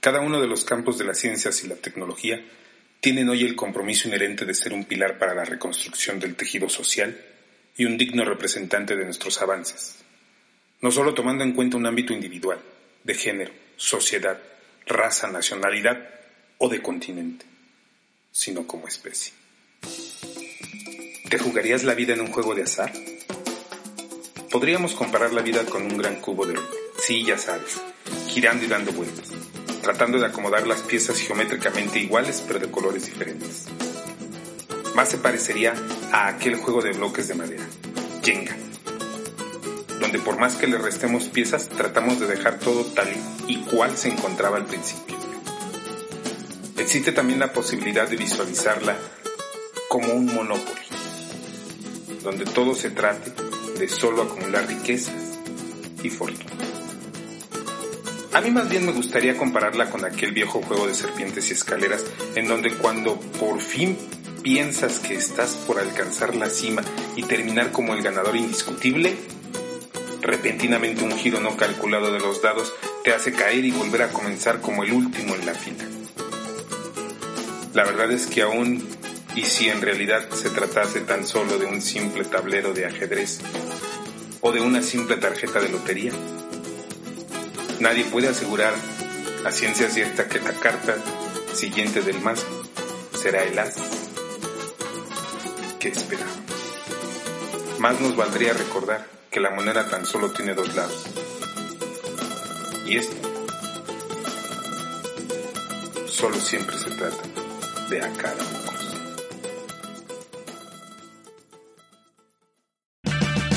Cada uno de los campos de las ciencias y la tecnología tienen hoy el compromiso inherente de ser un pilar para la reconstrucción del tejido social y un digno representante de nuestros avances, no solo tomando en cuenta un ámbito individual, de género, sociedad, raza, nacionalidad o de continente, sino como especie. ¿Te jugarías la vida en un juego de azar? Podríamos comparar la vida con un gran cubo de sí, ya sabes, girando y dando vueltas tratando de acomodar las piezas geométricamente iguales pero de colores diferentes. Más se parecería a aquel juego de bloques de madera, Jenga, donde por más que le restemos piezas tratamos de dejar todo tal y cual se encontraba al principio. Existe también la posibilidad de visualizarla como un monopolio, donde todo se trate de solo acumular riquezas y fortuna. A mí más bien me gustaría compararla con aquel viejo juego de serpientes y escaleras en donde cuando por fin piensas que estás por alcanzar la cima y terminar como el ganador indiscutible, repentinamente un giro no calculado de los dados te hace caer y volver a comenzar como el último en la fila. La verdad es que aún, y si en realidad se tratase tan solo de un simple tablero de ajedrez o de una simple tarjeta de lotería, Nadie puede asegurar a ciencia cierta que la carta siguiente del mazo será el as que esperamos. Más nos valdría recordar que la moneda tan solo tiene dos lados. Y esto solo siempre se trata de a cada uno.